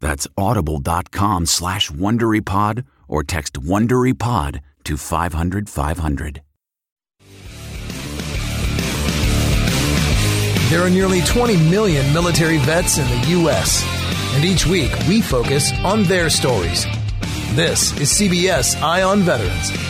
That's audible.com slash WonderyPod or text WonderyPod to 500 500. There are nearly 20 million military vets in the U.S., and each week we focus on their stories. This is CBS Eye on Veterans.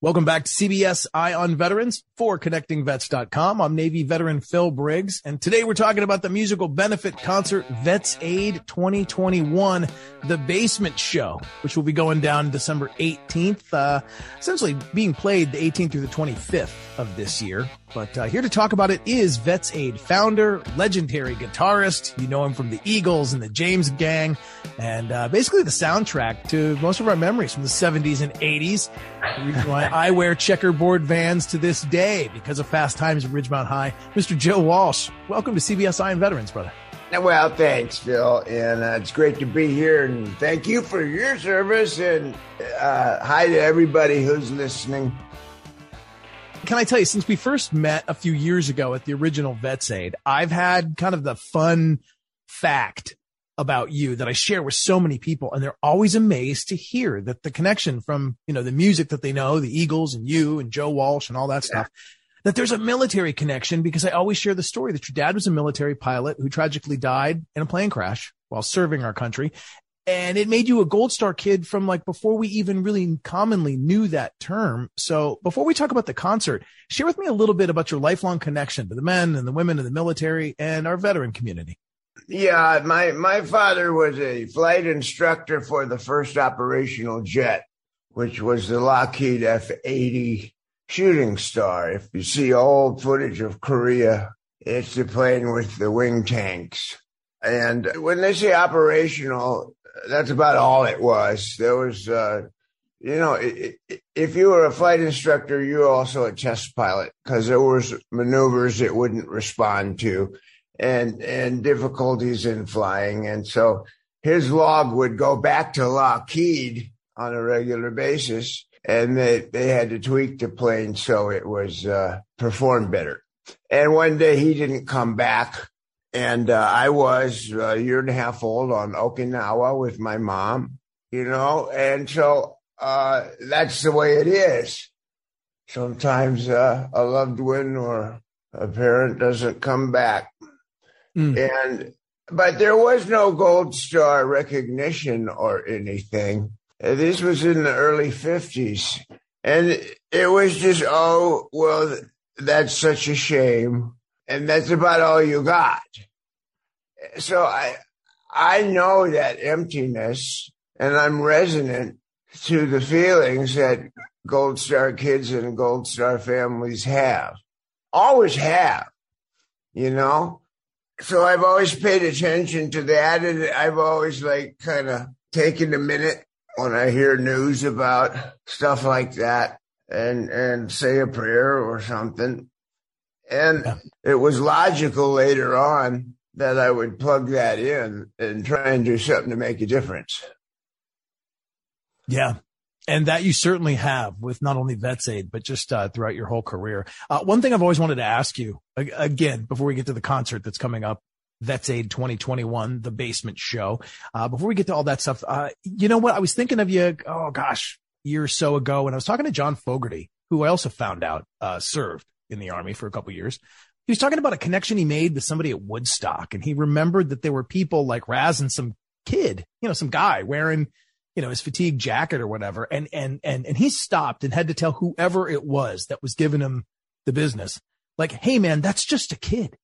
Welcome back to CBS Eye on Veterans for connectingvets.com. I'm Navy veteran Phil Briggs, and today we're talking about the musical benefit concert Vets Aid 2021, the Basement Show, which will be going down December 18th, uh, essentially being played the 18th through the 25th of this year. But uh, here to talk about it is Vets Aid founder, legendary guitarist. You know him from the Eagles and the James Gang, and uh, basically the soundtrack to most of our memories from the 70s and 80s. Why I wear checkerboard vans to this day because of Fast Times at Ridgemont High. Mr. Joe Walsh, welcome to CBS on Veterans, brother. Well, thanks, Phil, and uh, it's great to be here. And thank you for your service. And uh, hi to everybody who's listening can I tell you, since we first met a few years ago at the original Vets Aid, I've had kind of the fun fact about you that I share with so many people. And they're always amazed to hear that the connection from, you know, the music that they know, the Eagles and you and Joe Walsh and all that stuff, that there's a military connection because I always share the story that your dad was a military pilot who tragically died in a plane crash while serving our country and it made you a gold star kid from like before we even really commonly knew that term. So before we talk about the concert, share with me a little bit about your lifelong connection to the men and the women in the military and our veteran community. Yeah, my my father was a flight instructor for the first operational jet, which was the Lockheed F-80 shooting star. If you see old footage of Korea, it's the plane with the wing tanks. And when they say operational, that's about all it was. There was, uh, you know, it, it, if you were a flight instructor, you were also a test pilot because there was maneuvers it wouldn't respond to, and and difficulties in flying. And so his log would go back to Lockheed on a regular basis, and they they had to tweak the plane so it was uh, performed better. And one day he didn't come back and uh, I was a year and a half old on Okinawa with my mom, you know, and so uh, that's the way it is. Sometimes uh, a loved one or a parent doesn't come back, mm. and but there was no gold star recognition or anything. This was in the early fifties, and it was just oh well, that's such a shame and that's about all you got. So I I know that emptiness, and I'm resonant to the feelings that Gold Star kids and Gold Star families have, always have, you know. so I've always paid attention to that. And I've always like kind of taken a minute when I hear news about stuff like that and, and say a prayer or something. And yeah. it was logical later on that I would plug that in and try and do something to make a difference. Yeah. And that you certainly have with not only Vets Aid, but just uh, throughout your whole career. Uh, one thing I've always wanted to ask you again, before we get to the concert that's coming up, Vets Aid 2021, the basement show. Uh, before we get to all that stuff, uh, you know what? I was thinking of you, oh gosh, year or so ago, and I was talking to John Fogerty, who I also found out, uh, served in the army for a couple years. He was talking about a connection he made with somebody at Woodstock, and he remembered that there were people like Raz and some kid, you know, some guy wearing you know, his fatigue jacket or whatever. And, and, and, and he stopped and had to tell whoever it was that was giving him the business, like, Hey man, that's just a kid.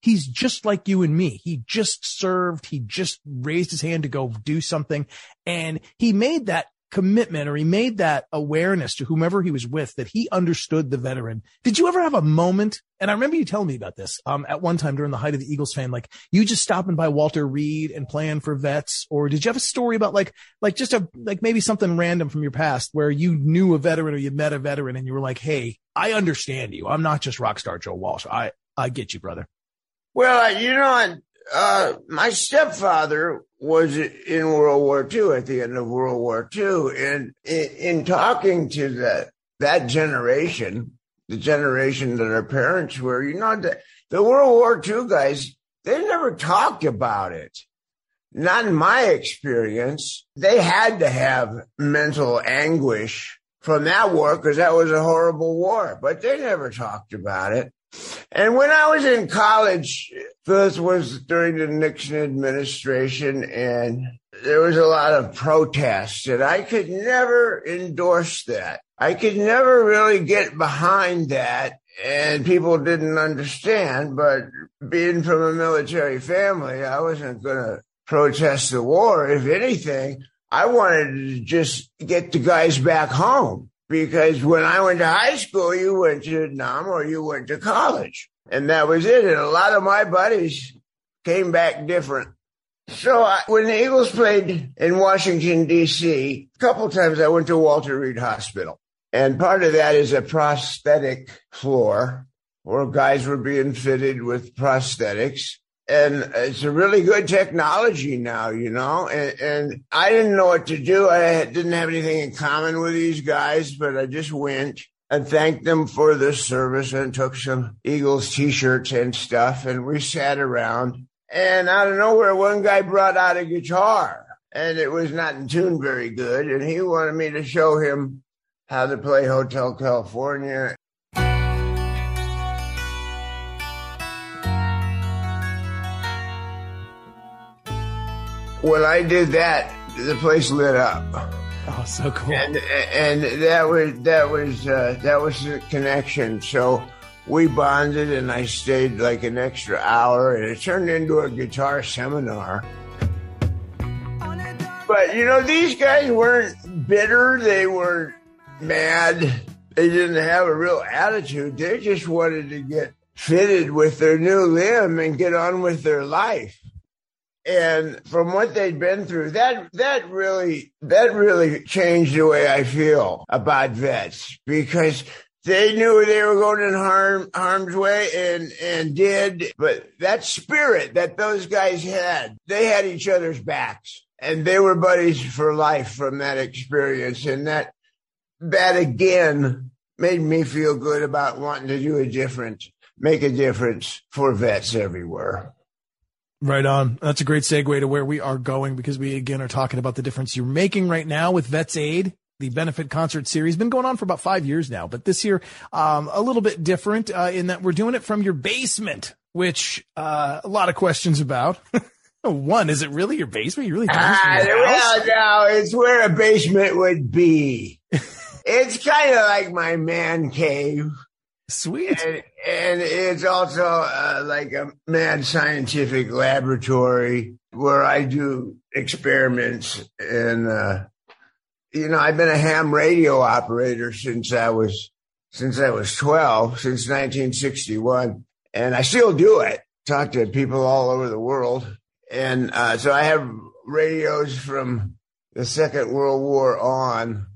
He's just like you and me. He just served. He just raised his hand to go do something. And he made that commitment or he made that awareness to whomever he was with that he understood the veteran. Did you ever have a moment? And I remember you telling me about this, um, at one time during the height of the Eagles fan, like you just stopping by Walter Reed and playing for vets, or did you have a story about like, like just a, like maybe something random from your past where you knew a veteran or you met a veteran and you were like, Hey, I understand you. I'm not just rock star Joe Walsh. I, I get you, brother. Well, you know, uh, my stepfather was in World War II at the end of World War II. And in, in talking to that, that generation, the generation that our parents were, you know, the, the World War II guys, they never talked about it. Not in my experience. They had to have mental anguish from that war because that was a horrible war, but they never talked about it. And when I was in college, this was during the Nixon administration, and there was a lot of protests, and I could never endorse that. I could never really get behind that, and people didn't understand. But being from a military family, I wasn't going to protest the war. If anything, I wanted to just get the guys back home because when I went to high school, you went to Vietnam or you went to college. And that was it. And a lot of my buddies came back different. So I, when the Eagles played in Washington, D.C., a couple times I went to Walter Reed Hospital. And part of that is a prosthetic floor where guys were being fitted with prosthetics and it's a really good technology now, you know. And, and, I didn't know what to do. I didn't have anything in common with these guys, but I just went and thanked them for the service and took some Eagles t-shirts and stuff. And we sat around. And out of nowhere, one guy brought out a guitar, and it was not in tune very good. And he wanted me to show him how to play Hotel California when I did that, the place lit up. Oh, so cool! And and that was that was uh, that was the connection. So we bonded, and I stayed like an extra hour, and it turned into a guitar seminar. But you know, these guys weren't bitter; they weren't mad. They didn't have a real attitude. They just wanted to get fitted with their new limb and get on with their life and from what they'd been through that that really that really changed the way i feel about vets because they knew they were going in harm harm's way and and did but that spirit that those guys had they had each other's backs. And they were buddies for life from that experience. And that that again made me feel good about wanting to do a difference make a difference for vets everywhere Right on. That's a great segue to where we are going because we again are talking about the difference you're making right now with Vets Aid. The benefit concert series been going on for about five years now, but this year um, a little bit different uh, in that we're doing it from your basement, which uh, a lot of questions about. One, is it really your basement? You really uh, Well, no, it's where a basement would be. it's kind of like my man cave. Sweet. And, and it's also uh, like a mad scientific laboratory where I do experiments. And, uh, you know, I've been a ham radio operator since I was, since I was 12, since 1961. And I still do it. talk to people all over the world. And uh, so I have radios from the Second World War on.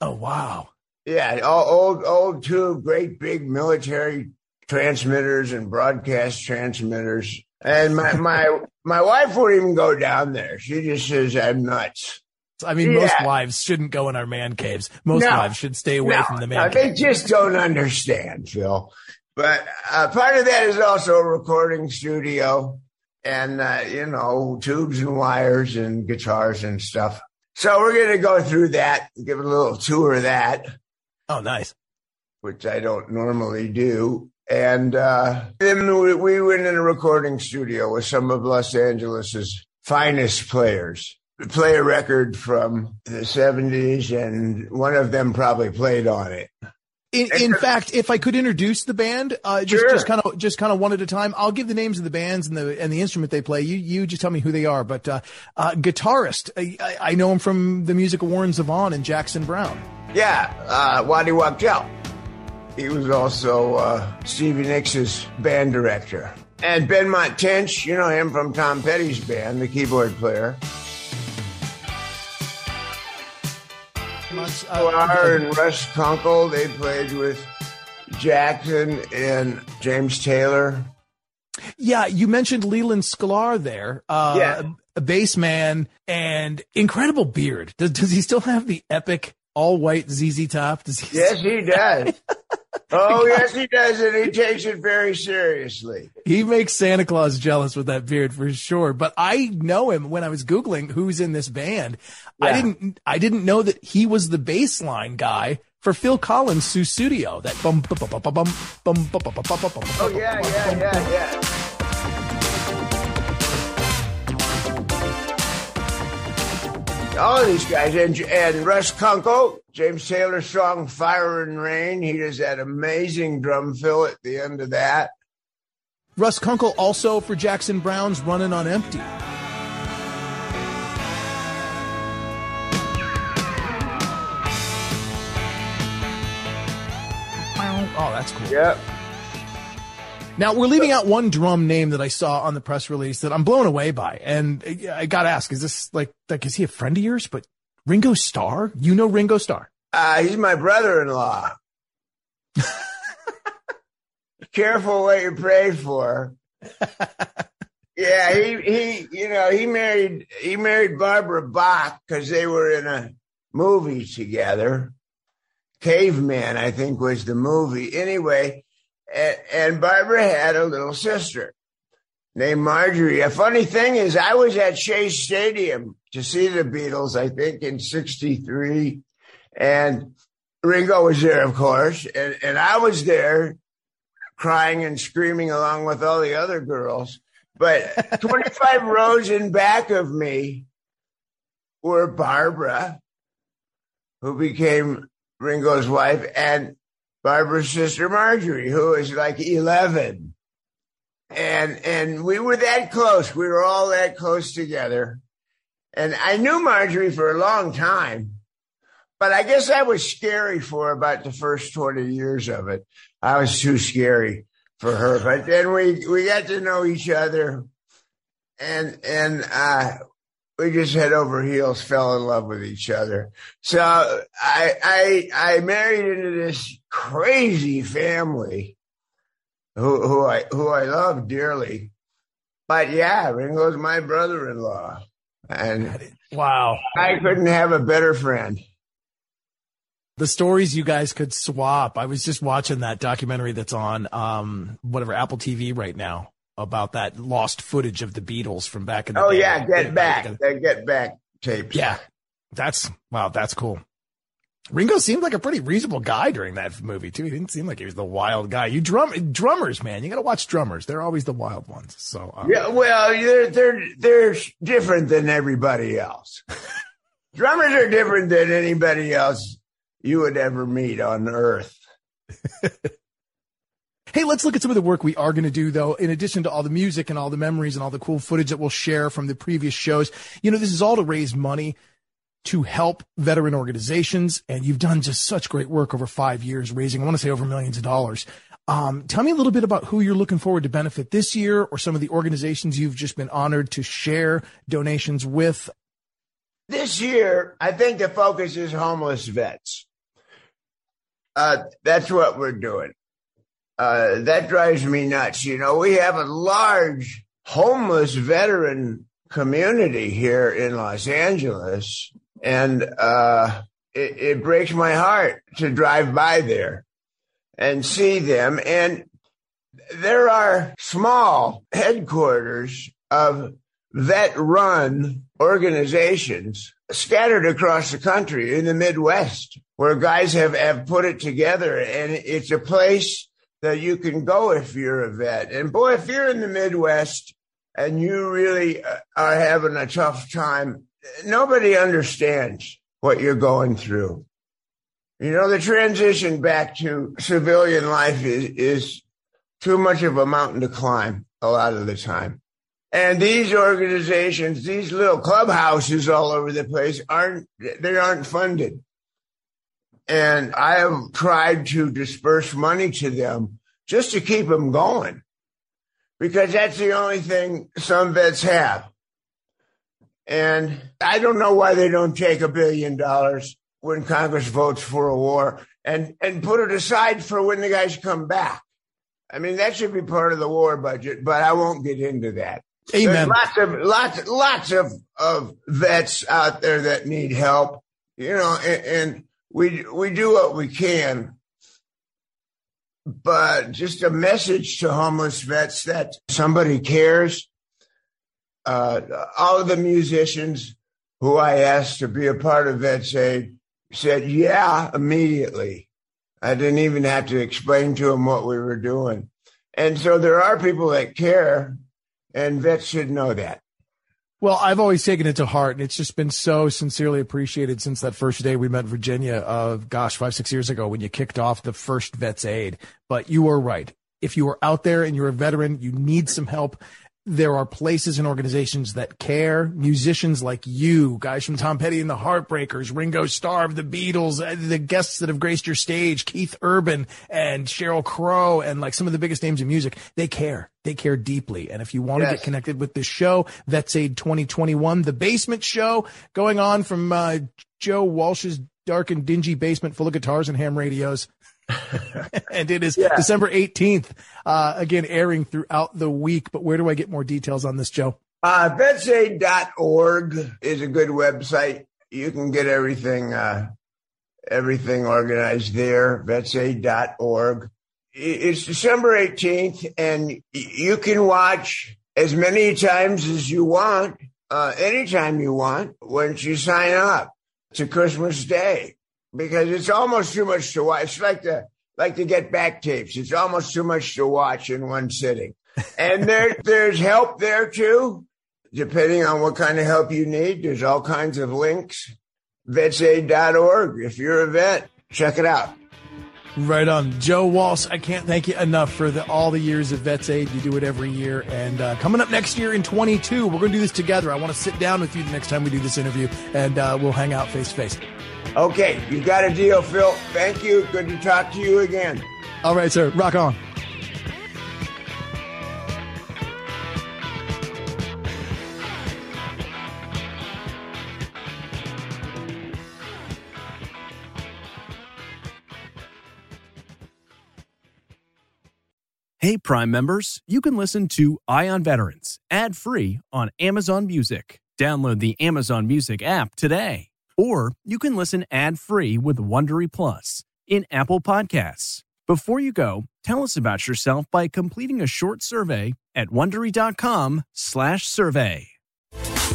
Oh, wow. Yeah, all, old, old tube, great big military transmitters and broadcast transmitters. And my, my, my wife won't even go down there. She just says I'm nuts. I mean, yeah. most wives shouldn't go in our man caves. Most no, wives should stay away no, from the man no. They just don't understand, Phil. But uh, part of that is also a recording studio and, uh, you know, tubes and wires and guitars and stuff. So we're going to go through that, give a little tour of that. Oh, nice. Which I don't normally do. And uh, then we, we went in a recording studio with some of Los Angeles's finest players play a record from the 70s, and one of them probably played on it. In, in fact, if I could introduce the band, uh, just sure. just kind of just kind of one at a time, I'll give the names of the bands and the and the instrument they play. You you just tell me who they are. But uh, uh, guitarist, I, I, know him from the music of Warren Zevon and Jackson Browne. Yeah, uh, Waddy Wachtel. He was also uh, Stevie Nicks' band director. And Benmont Tench, you know him from Tom Petty's band, the keyboard player. Uh, and Russ Kunkel, they played with Jackson and James Taylor. Yeah, you mentioned Leland Sklar there. Uh, yeah. A bass man and incredible beard. Does, does he still have the epic all white ZZ top? Does he yes, he does. oh, yes, he does. And he takes it very seriously. He makes Santa Claus jealous with that beard for sure. But I know him when I was Googling who's in this band. Yeah. I didn't, I didn't know that he was the bass line guy for Phil Collins' Sussudio. That bum, bum, bum, bum, bum, bum, bum, bum, bum, bum, Oh, yeah, yeah, yeah, yeah. All of these guys, and, and Russ Kunkel, James Taylor's song Fire and Rain. He does that amazing drum fill at the end of that. Russ Kunkel also for Jackson Browne's Running on Empty. Oh, that's cool. Yep. Now we're leaving out one drum name that I saw on the press release that I'm blown away by, and I got to ask: Is this like like is he a friend of yours? But Ringo Starr, you know Ringo Starr? Uh, he's my brother-in-law. Careful what you pray for. yeah, he he you know he married he married Barbara Bach because they were in a movie together. Caveman, I think, was the movie. Anyway, and, and Barbara had a little sister named Marjorie. A funny thing is, I was at Shea Stadium to see the Beatles, I think in 63. And Ringo was there, of course. And, and I was there crying and screaming along with all the other girls. But 25 rows in back of me were Barbara, who became Ringo's wife, and Barbara's sister Marjorie, who was like 11. And, and we were that close. We were all that close together. And I knew Marjorie for a long time, but I guess I was scary for about the first 20 years of it. I was too scary for her, but then we, we got to know each other and, and, uh, we just head over heels fell in love with each other. So I, I, I married into this crazy family who, who I, who I love dearly. But yeah, Ringo's my brother-in-law and wow, I couldn't have a better friend. The stories you guys could swap. I was just watching that documentary that's on, um, whatever Apple TV right now about that lost footage of the Beatles from back in the oh, day. Oh yeah, get back, the get back tapes. Yeah, that's wow, that's cool. Ringo seemed like a pretty reasonable guy during that movie too. He didn't seem like he was the wild guy. You drum drummers, man. You got to watch drummers. They're always the wild ones. So um, yeah, well, they're they're they're different than everybody else. drummers are different than anybody else you would ever meet on Earth. Hey, let's look at some of the work we are going to do though. In addition to all the music and all the memories and all the cool footage that we'll share from the previous shows, you know, this is all to raise money to help veteran organizations. And you've done just such great work over five years, raising, I want to say over millions of dollars. Um, tell me a little bit about who you're looking forward to benefit this year or some of the organizations you've just been honored to share donations with. This year, I think the focus is homeless vets. Uh, that's what we're doing. Uh, that drives me nuts. You know, we have a large homeless veteran community here in Los Angeles, and uh, it, it breaks my heart to drive by there and see them. And there are small headquarters of vet run organizations scattered across the country in the Midwest where guys have, have put it together. And it's a place that you can go if you're a vet. And boy, if you're in the Midwest and you really uh, are having a tough time, nobody understands what you're going through. You know, the transition back to civilian life is, is too much of a mountain to climb a lot of the time. And these organizations, these little clubhouses all over the place aren't, they aren't funded. And I have tried to disperse money to them just to keep them going because that's the only thing some vets have. And I don't know why they don't take a billion dollars when Congress votes for a war and, and put it aside for when the guys come back. I mean, that should be part of the war budget, but I won't get into that. Amen. There's lots of lots lots of, of vets out there that need help, you know, and, and we we do what we can. But just a message to homeless vets that somebody cares. Uh, all of the musicians who I asked to be a part of Vets Aid said, yeah, immediately. I didn't even have to explain to them what we were doing. And so there are people that care, and vets should know that. Well, I've always taken it to heart, and it's just been so sincerely appreciated since that first day we met Virginia of, gosh, five, six years ago when you kicked off the first Vets Aid. But you are right. If you are out there and you're a veteran, you need some help there are places and organizations that care. Musicians like you, guys from Tom Petty and the Heartbreakers, Ringo Starr of the Beatles, uh, the guests that have graced your stage, Keith Urban and Sheryl Crow, and like some of the biggest names in music, they care. They care deeply. And if you want yes. to get connected with this show, Vets Aid 2021, the basement show going on from uh, Joe Walsh's dark and dingy basement full of guitars and ham radios. and it is yeah. December 18th, uh, again, airing throughout the week. But where do I get more details on this, Joe? Uh, vetsaid.org is a good website. You can get everything, uh, everything organized there, vetsaid.org. It's December 18th and you can watch as many times as you want, uh, anytime you want once you sign up to Christmas Day because it's almost too much to watch. It's like the like to get back tapes. It's almost too much to watch in one sitting. And there there's help there too, depending on what kind of help you need. There's all kinds of links. Vetsaid.org. If you're a vet, check it out. Right on. Joe Walsh, I can't thank you enough for the, all the years of Vets Aid. You do it every year. And uh, coming up next year in 22, we're going to do this together. I want to sit down with you the next time we do this interview, and uh, we'll hang out face to face. Okay, you got a deal, Phil. Thank you. Good to talk to you again. All right, sir. Rock on. Hey, Prime members, you can listen to Eye on Veterans ad free on Amazon Music. Download the Amazon Music app today. Or you can listen ad-free with Wondery Plus in Apple Podcasts. Before you go, tell us about yourself by completing a short survey at wondery.com/survey.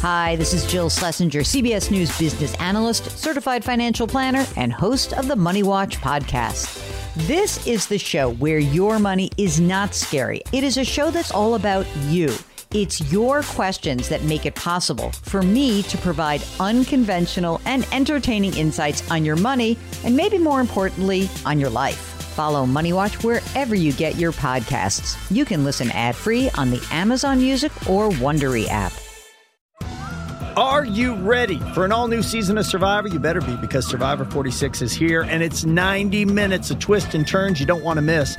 Hi, this is Jill Schlesinger, CBS News business analyst, certified financial planner, and host of the Money Watch podcast. This is the show where your money is not scary. It is a show that's all about you. It's your questions that make it possible for me to provide unconventional and entertaining insights on your money and maybe more importantly, on your life. Follow Money Watch wherever you get your podcasts. You can listen ad-free on the Amazon Music or Wondery app. Are you ready for an all new season of Survivor? You better be because Survivor 46 is here and it's 90 minutes of twists and turns you don't want to miss.